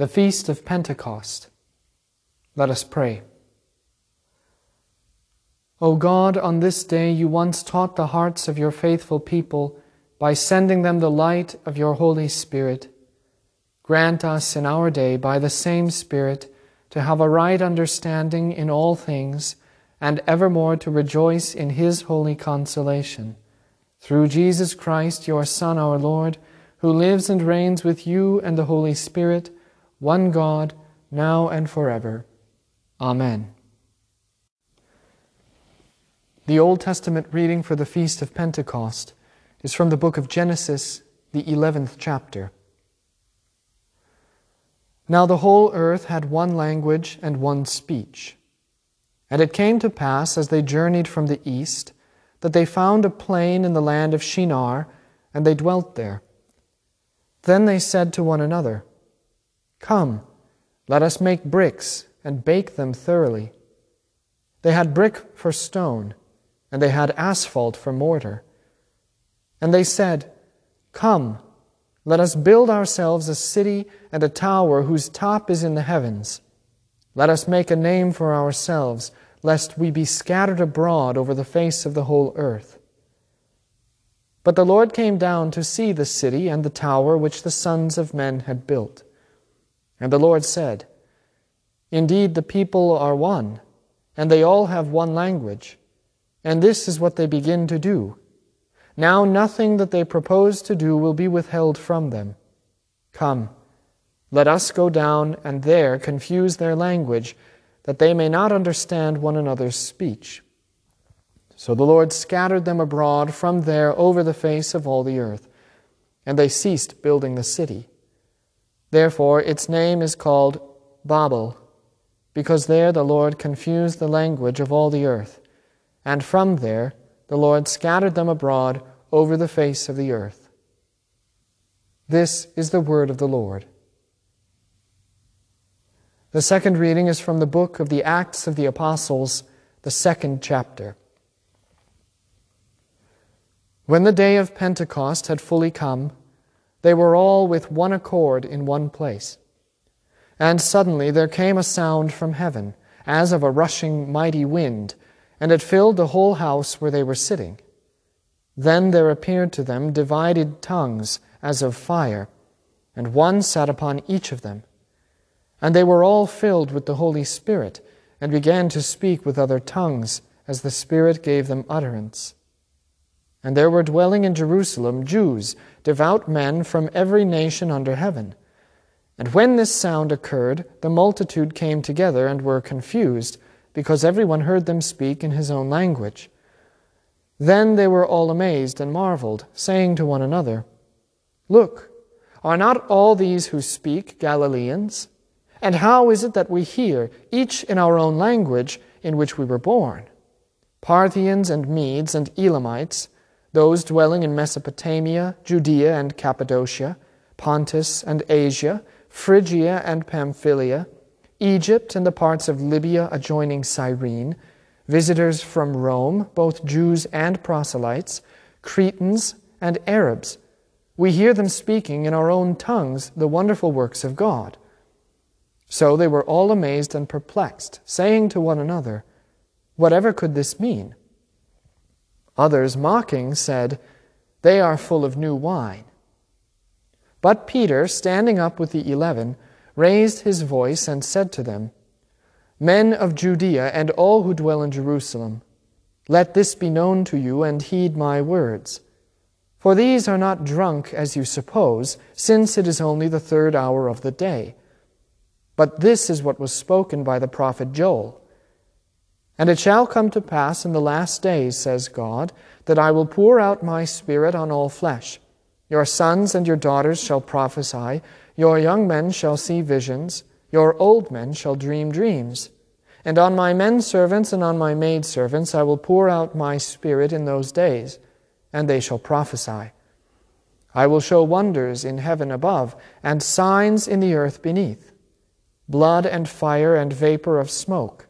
the feast of Pentecost. Let us pray. O God, on this day you once taught the hearts of your faithful people by sending them the light of your Holy Spirit. Grant us in our day, by the same Spirit, to have a right understanding in all things, and evermore to rejoice in his holy consolation. Through Jesus Christ, your Son, our Lord, who lives and reigns with you and the Holy Spirit, one God, now and forever. Amen. The Old Testament reading for the Feast of Pentecost is from the book of Genesis, the 11th chapter. Now the whole earth had one language and one speech. And it came to pass, as they journeyed from the east, that they found a plain in the land of Shinar, and they dwelt there. Then they said to one another, Come, let us make bricks and bake them thoroughly. They had brick for stone, and they had asphalt for mortar. And they said, Come, let us build ourselves a city and a tower whose top is in the heavens. Let us make a name for ourselves, lest we be scattered abroad over the face of the whole earth. But the Lord came down to see the city and the tower which the sons of men had built. And the Lord said, Indeed, the people are one, and they all have one language. And this is what they begin to do. Now nothing that they propose to do will be withheld from them. Come, let us go down and there confuse their language, that they may not understand one another's speech. So the Lord scattered them abroad from there over the face of all the earth, and they ceased building the city. Therefore, its name is called Babel, because there the Lord confused the language of all the earth, and from there the Lord scattered them abroad over the face of the earth. This is the word of the Lord. The second reading is from the book of the Acts of the Apostles, the second chapter. When the day of Pentecost had fully come, they were all with one accord in one place. And suddenly there came a sound from heaven, as of a rushing mighty wind, and it filled the whole house where they were sitting. Then there appeared to them divided tongues as of fire, and one sat upon each of them. And they were all filled with the Holy Spirit, and began to speak with other tongues, as the Spirit gave them utterance. And there were dwelling in Jerusalem Jews, devout men from every nation under heaven. And when this sound occurred, the multitude came together and were confused, because everyone heard them speak in his own language. Then they were all amazed and marveled, saying to one another, Look, are not all these who speak Galileans? And how is it that we hear, each in our own language in which we were born? Parthians and Medes and Elamites, those dwelling in Mesopotamia, Judea and Cappadocia, Pontus and Asia, Phrygia and Pamphylia, Egypt and the parts of Libya adjoining Cyrene, visitors from Rome, both Jews and proselytes, Cretans and Arabs. We hear them speaking in our own tongues the wonderful works of God. So they were all amazed and perplexed, saying to one another, Whatever could this mean? Others, mocking, said, They are full of new wine. But Peter, standing up with the eleven, raised his voice and said to them, Men of Judea and all who dwell in Jerusalem, let this be known to you and heed my words. For these are not drunk as you suppose, since it is only the third hour of the day. But this is what was spoken by the prophet Joel. And it shall come to pass in the last days, says God, that I will pour out my Spirit on all flesh. Your sons and your daughters shall prophesy, your young men shall see visions, your old men shall dream dreams. And on my men servants and on my maid servants I will pour out my Spirit in those days, and they shall prophesy. I will show wonders in heaven above, and signs in the earth beneath blood and fire and vapor of smoke.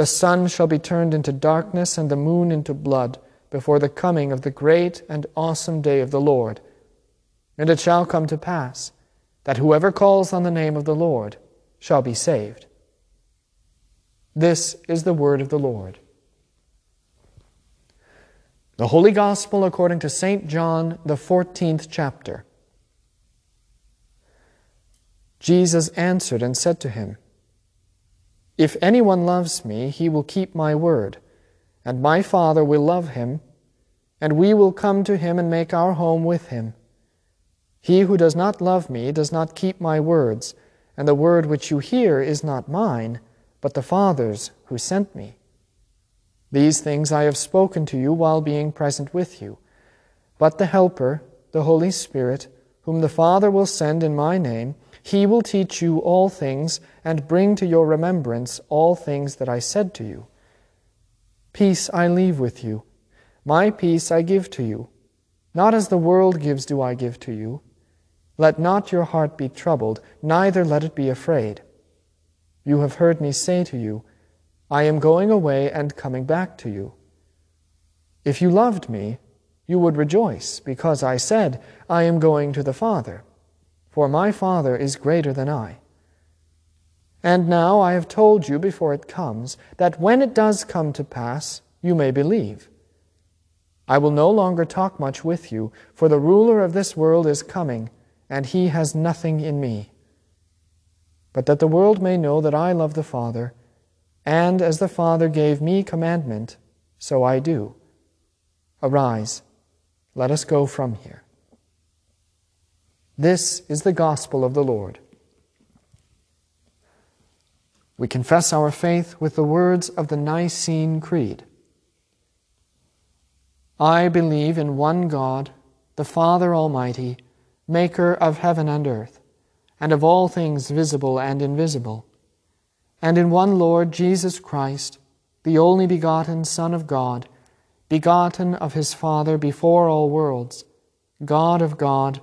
The sun shall be turned into darkness and the moon into blood before the coming of the great and awesome day of the Lord. And it shall come to pass, that whoever calls on the name of the Lord shall be saved. This is the word of the Lord. The Holy Gospel according to St. John, the 14th chapter. Jesus answered and said to him, If anyone loves me, he will keep my word, and my Father will love him, and we will come to him and make our home with him. He who does not love me does not keep my words, and the word which you hear is not mine, but the Father's who sent me. These things I have spoken to you while being present with you. But the Helper, the Holy Spirit, whom the Father will send in my name, he will teach you all things and bring to your remembrance all things that I said to you. Peace I leave with you, my peace I give to you. Not as the world gives do I give to you. Let not your heart be troubled, neither let it be afraid. You have heard me say to you, I am going away and coming back to you. If you loved me, you would rejoice, because I said, I am going to the Father, for my Father is greater than I. And now I have told you before it comes, that when it does come to pass, you may believe. I will no longer talk much with you, for the ruler of this world is coming and he has nothing in me. But that the world may know that I love the Father, and as the Father gave me commandment, so I do. Arise, let us go from here. This is the gospel of the Lord. We confess our faith with the words of the Nicene Creed. I believe in one God, the Father Almighty maker of heaven and earth, and of all things visible and invisible, and in one Lord Jesus Christ, the only begotten Son of God, begotten of his Father before all worlds, God of God,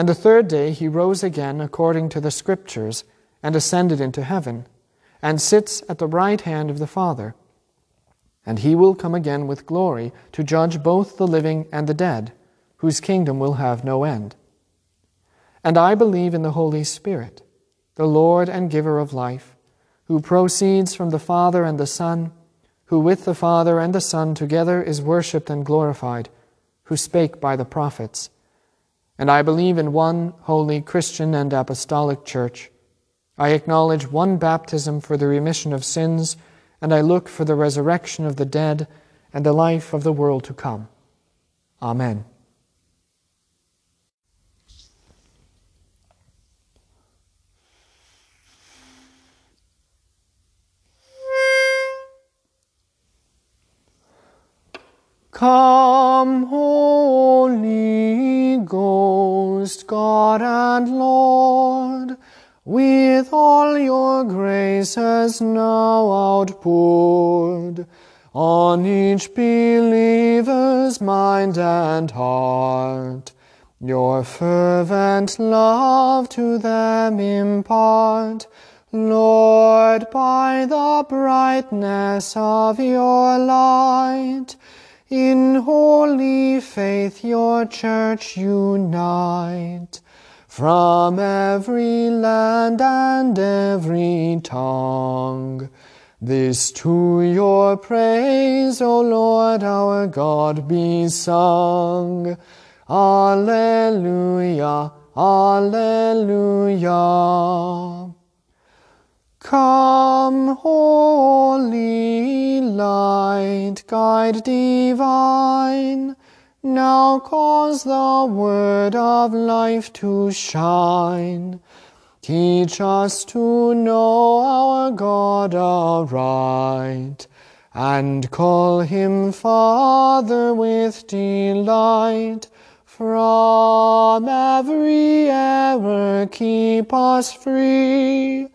And the third day he rose again according to the Scriptures, and ascended into heaven, and sits at the right hand of the Father. And he will come again with glory to judge both the living and the dead, whose kingdom will have no end. And I believe in the Holy Spirit, the Lord and giver of life, who proceeds from the Father and the Son, who with the Father and the Son together is worshipped and glorified, who spake by the prophets. And I believe in one holy Christian and apostolic church. I acknowledge one baptism for the remission of sins, and I look for the resurrection of the dead and the life of the world to come. Amen. Come, now outpoured on each believer's mind and heart. Your fervent love to them impart, Lord, by the brightness of your light. In holy faith your church unite. From every land and every tongue. This to your praise, O Lord our God, be sung. Alleluia, Alleluia. Come, holy light, guide divine, now cause the word of life to shine. Teach us to know our God aright, and call him Father with delight From every error keep us free.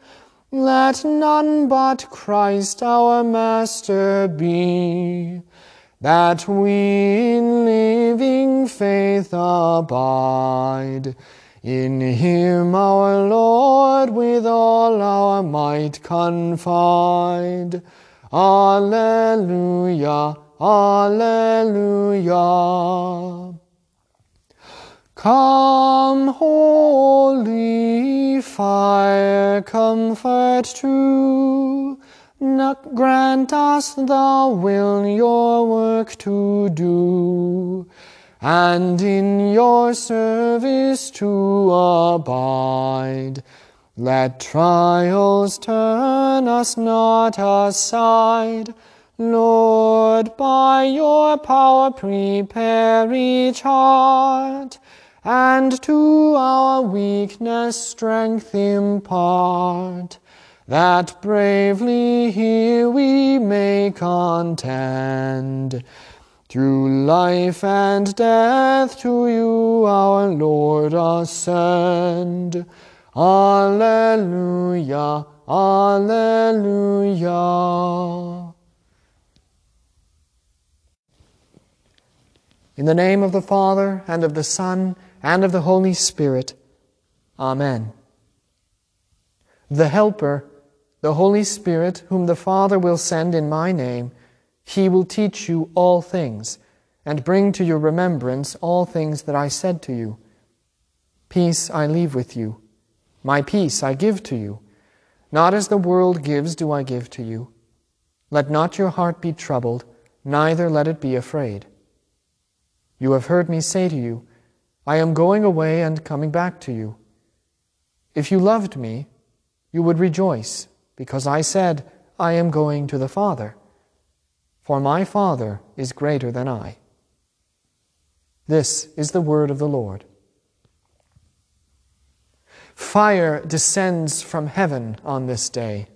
Let none but Christ our Master be, that we in living faith abide. In him our Lord with all our might confide. Alleluia, Alleluia. Come, holy fire, comfort true, not grant us the will your work to do, and in your service to abide. Let trials turn us not aside, Lord, by your power prepare each heart and to our weakness strength impart, that bravely here we may contend. Through life and death to you, our Lord, ascend. Alleluia, Alleluia. In the name of the Father, and of the Son, and of the Holy Spirit. Amen. The Helper, the Holy Spirit, whom the Father will send in my name, he will teach you all things, and bring to your remembrance all things that I said to you. Peace I leave with you, my peace I give to you. Not as the world gives do I give to you. Let not your heart be troubled, neither let it be afraid. You have heard me say to you, I am going away and coming back to you. If you loved me, you would rejoice, because I said, I am going to the Father. For my Father is greater than I. This is the word of the Lord. Fire descends from heaven on this day.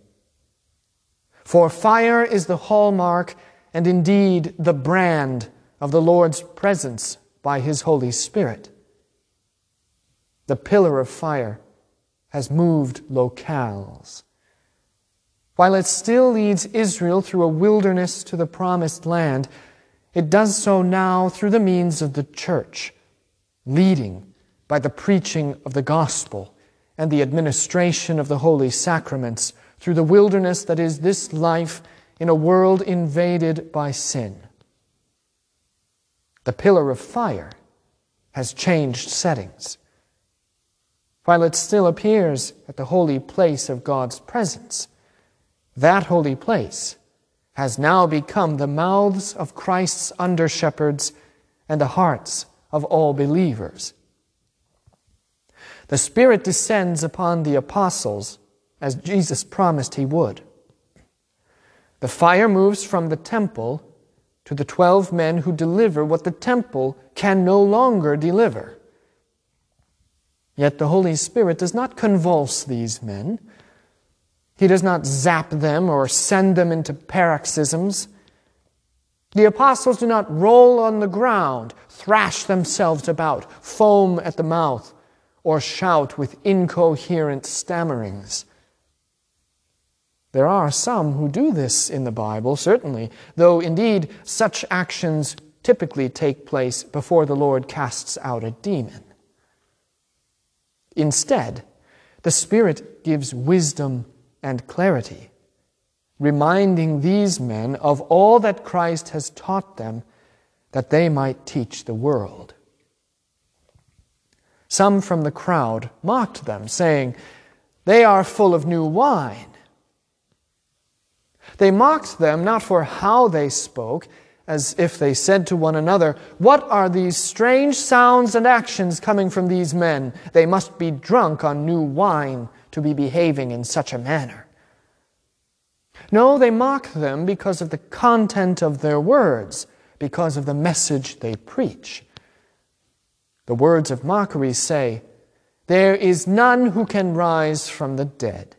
For fire is the hallmark and indeed the brand of the Lord's presence by His Holy Spirit the pillar of fire has moved locales. While it still leads Israel through a wilderness to the promised land, it does so now through the means of the church, leading by the preaching of the gospel and the administration of the holy sacraments through the wilderness that is this life in a world invaded by sin. The pillar of fire has changed settings while it still appears at the holy place of God's presence. That holy place has now become the mouths of Christ's under shepherds and the hearts of all believers. The Spirit descends upon the apostles as Jesus promised he would. The fire moves from the temple to the twelve men who deliver what the temple can no longer deliver. Yet the Holy Spirit does not convulse these men. He does not zap them or send them into paroxysms. The apostles do not roll on the ground, thrash themselves about, foam at the mouth, or shout with incoherent stammerings. There are some who do this in the Bible, certainly, though indeed such actions typically take place before the Lord casts out a demon. Instead, the Spirit gives wisdom and clarity, reminding these men of all that Christ has taught them that they might teach the world. Some from the crowd mocked them, saying, They are full of new wine. They mocked them not for how they spoke, as if they said to one another, What are these strange sounds and actions coming from these men? They must be drunk on new wine to be behaving in such a manner. No, they mock them because of the content of their words, because of the message they preach. The words of mockery say, There is none who can rise from the dead.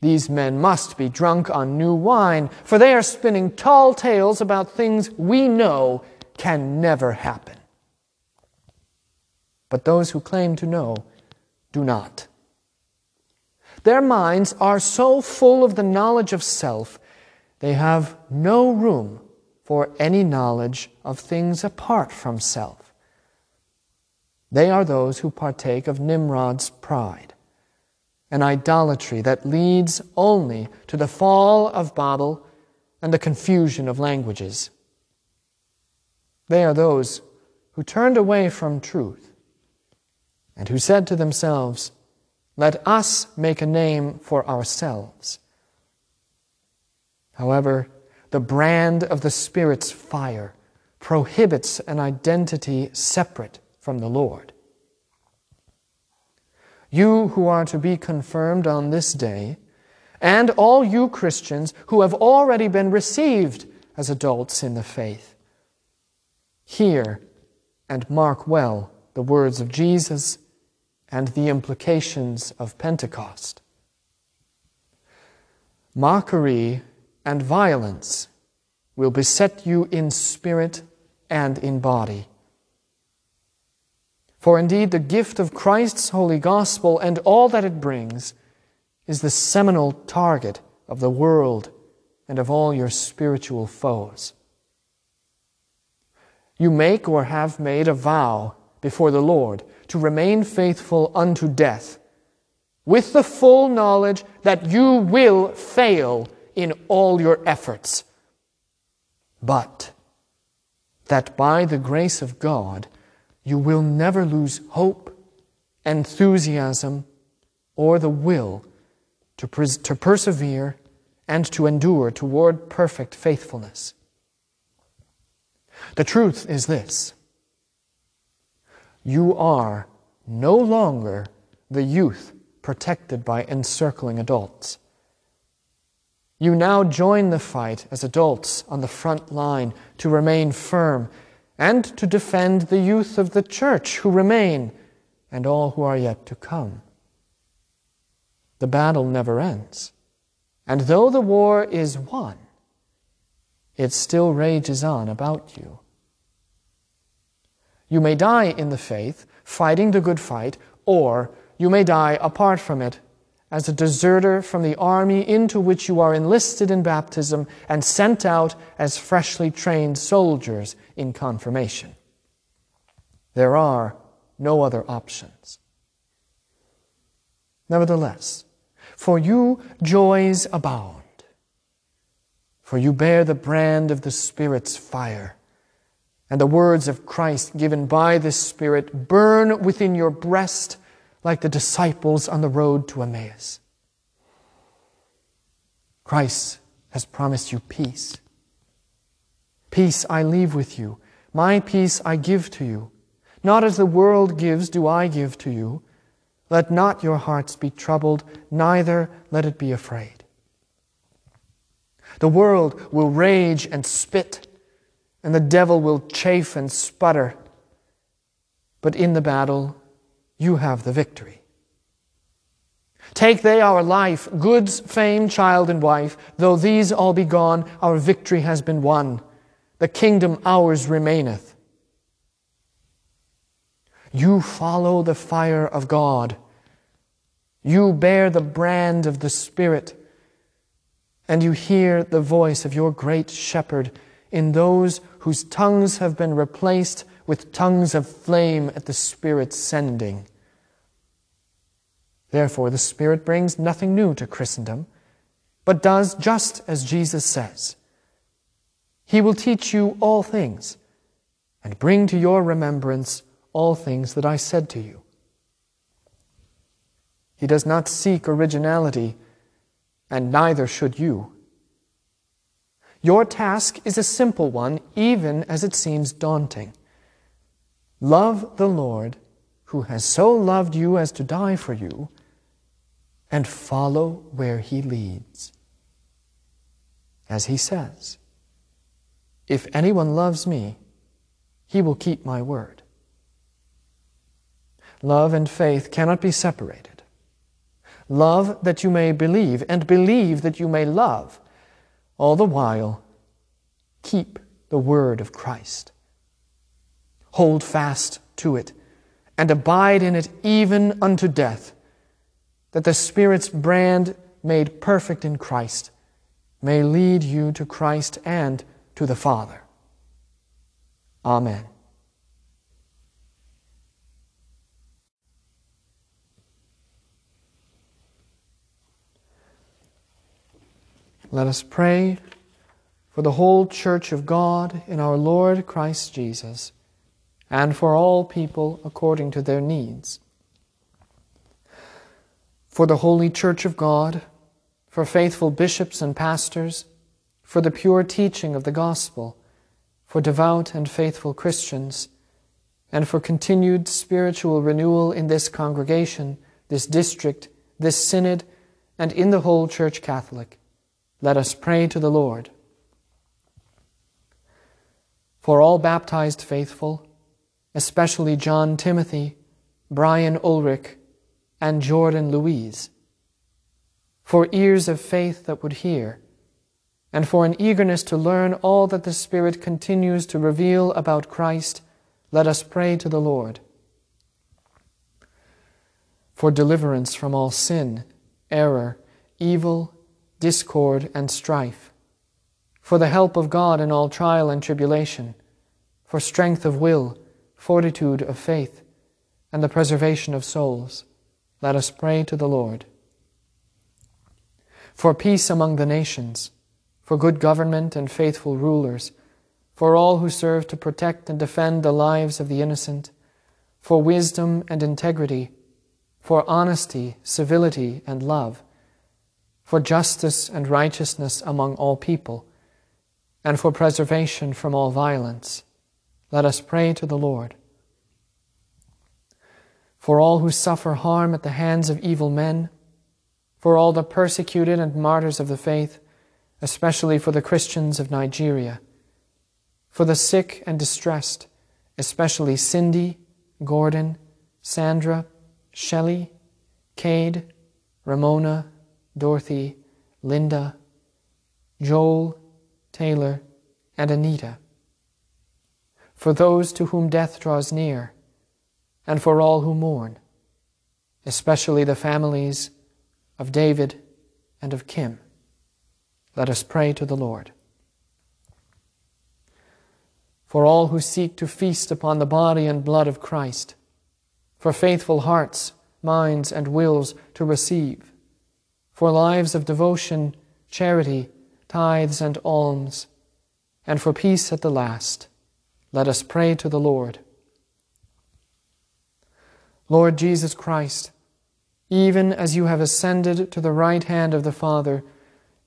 These men must be drunk on new wine, for they are spinning tall tales about things we know can never happen. but those who claim to know do not. Their minds are so full of the knowledge of self, they have no room for any knowledge of things apart from self. They are those who partake of Nimrod's pride, an idolatry that leads only to the fall of Babel and the confusion of languages. They are those who turned away from truth and who said to themselves, Let us make a name for ourselves. However, the brand of the Spirit's fire prohibits an identity separate from the Lord. You who are to be confirmed on this day, and all you Christians who have already been received as adults in the faith, hear and mark well the words of Jesus and the implications of Pentecost. Mockery and violence will beset you in spirit and in body. For indeed, the gift of Christ's holy gospel and all that it brings is the seminal target of the world and of all your spiritual foes. You make or have made a vow before the Lord to remain faithful unto death, with the full knowledge that you will fail in all your efforts, but that by the grace of God you will never lose hope, enthusiasm, or the will to, pers- to persevere and to endure toward perfect faithfulness. The truth is this you are no longer the youth protected by encircling adults. You now join the fight as adults on the front line to remain firm and to defend the youth of the church who remain and all who are yet to come. The battle never ends. And though the war is won, it still rages on about you. You may die in the faith, fighting the good fight, or you may die apart from it, as a deserter from the army into which you are enlisted in baptism and sent out as freshly trained soldiers in confirmation. There are no other options. Nevertheless, for you joys abound, for you bear the brand of the Spirit's fire and the words of Christ given by the Spirit burn within your breast like the disciples on the road to Emmaus. Christ has promised you peace. Peace I leave with you. My peace I give to you. Not as the world gives, do I give to you. Let not your hearts be troubled, neither let it be afraid. The world will rage and spit and the devil will chafe and sputter. But in the battle, you have the victory. Take they our life, goods, fame, child, and wife. Though these all be gone, our victory has been won. The kingdom ours remaineth. You follow the fire of God. You bear the brand of the Spirit. And you hear the voice of your great shepherd in those whose tongues have been replaced with tongues of flame at the Spirit's sending. Therefore, the Spirit brings nothing new to Christendom, but does just as Jesus says. He will teach you all things and bring to your remembrance all things that I said to you. He does not seek originality, and neither should you. Your task is a simple one, even as it seems daunting. Love the Lord, who has so loved you as to die for you, and follow where he leads. As he says, If anyone loves me, he will keep my word. Love and faith cannot be separated. Love that you may believe, and believe that you may love all the while, keep the word of Christ. Hold fast to it and abide in it even unto death, that the Spirit's brand made perfect in Christ may lead you to Christ and to the Father. Amen. Let us pray for the whole church of God in our Lord Christ Jesus, and for all people according to their needs. For the holy church of God, for faithful bishops and pastors, for the pure teaching of the gospel, for devout and faithful Christians, and for continued spiritual renewal in this congregation, this district, this synod, and in the whole Church Catholic let us pray to the Lord. For all baptized faithful, especially John Timothy, Brian Ulrich, and Jordan Louise, for ears of faith that would hear, and for an eagerness to learn all that the Spirit continues to reveal about Christ, let us pray to the Lord. For deliverance from all sin, error, evil, discord, and strife, for the help of God in all trial and tribulation, for strength of will, fortitude of faith, and the preservation of souls. Let us pray to the Lord. For peace among the nations, for good government and faithful rulers, for all who serve to protect and defend the lives of the innocent, for wisdom and integrity, for honesty, civility, and love for justice and righteousness among all people, and for preservation from all violence. Let us pray to the Lord. For all who suffer harm at the hands of evil men, for all the persecuted and martyrs of the faith, especially for the Christians of Nigeria, for the sick and distressed, especially Cindy, Gordon, Sandra, Shelley, Cade, Ramona, Dorothy, Linda, Joel, Taylor, and Anita. For those to whom death draws near, and for all who mourn, especially the families of David and of Kim. Let us pray to the Lord. For all who seek to feast upon the body and blood of Christ, for faithful hearts, minds, and wills to receive, for lives of devotion, charity, tithes, and alms, and for peace at the last. Let us pray to the Lord. Lord Jesus Christ, even as you have ascended to the right hand of the Father,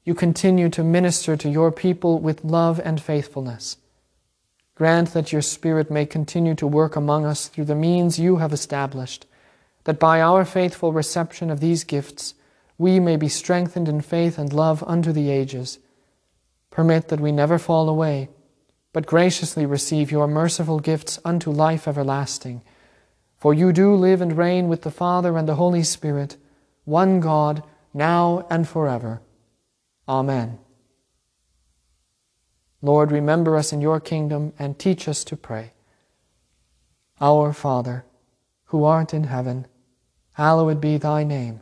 you continue to minister to your people with love and faithfulness. Grant that your Spirit may continue to work among us through the means you have established, that by our faithful reception of these gifts, we may be strengthened in faith and love unto the ages. Permit that we never fall away, but graciously receive your merciful gifts unto life everlasting. For you do live and reign with the Father and the Holy Spirit, one God, now and forever. Amen. Lord, remember us in your kingdom and teach us to pray. Our Father, who art in heaven, hallowed be thy name.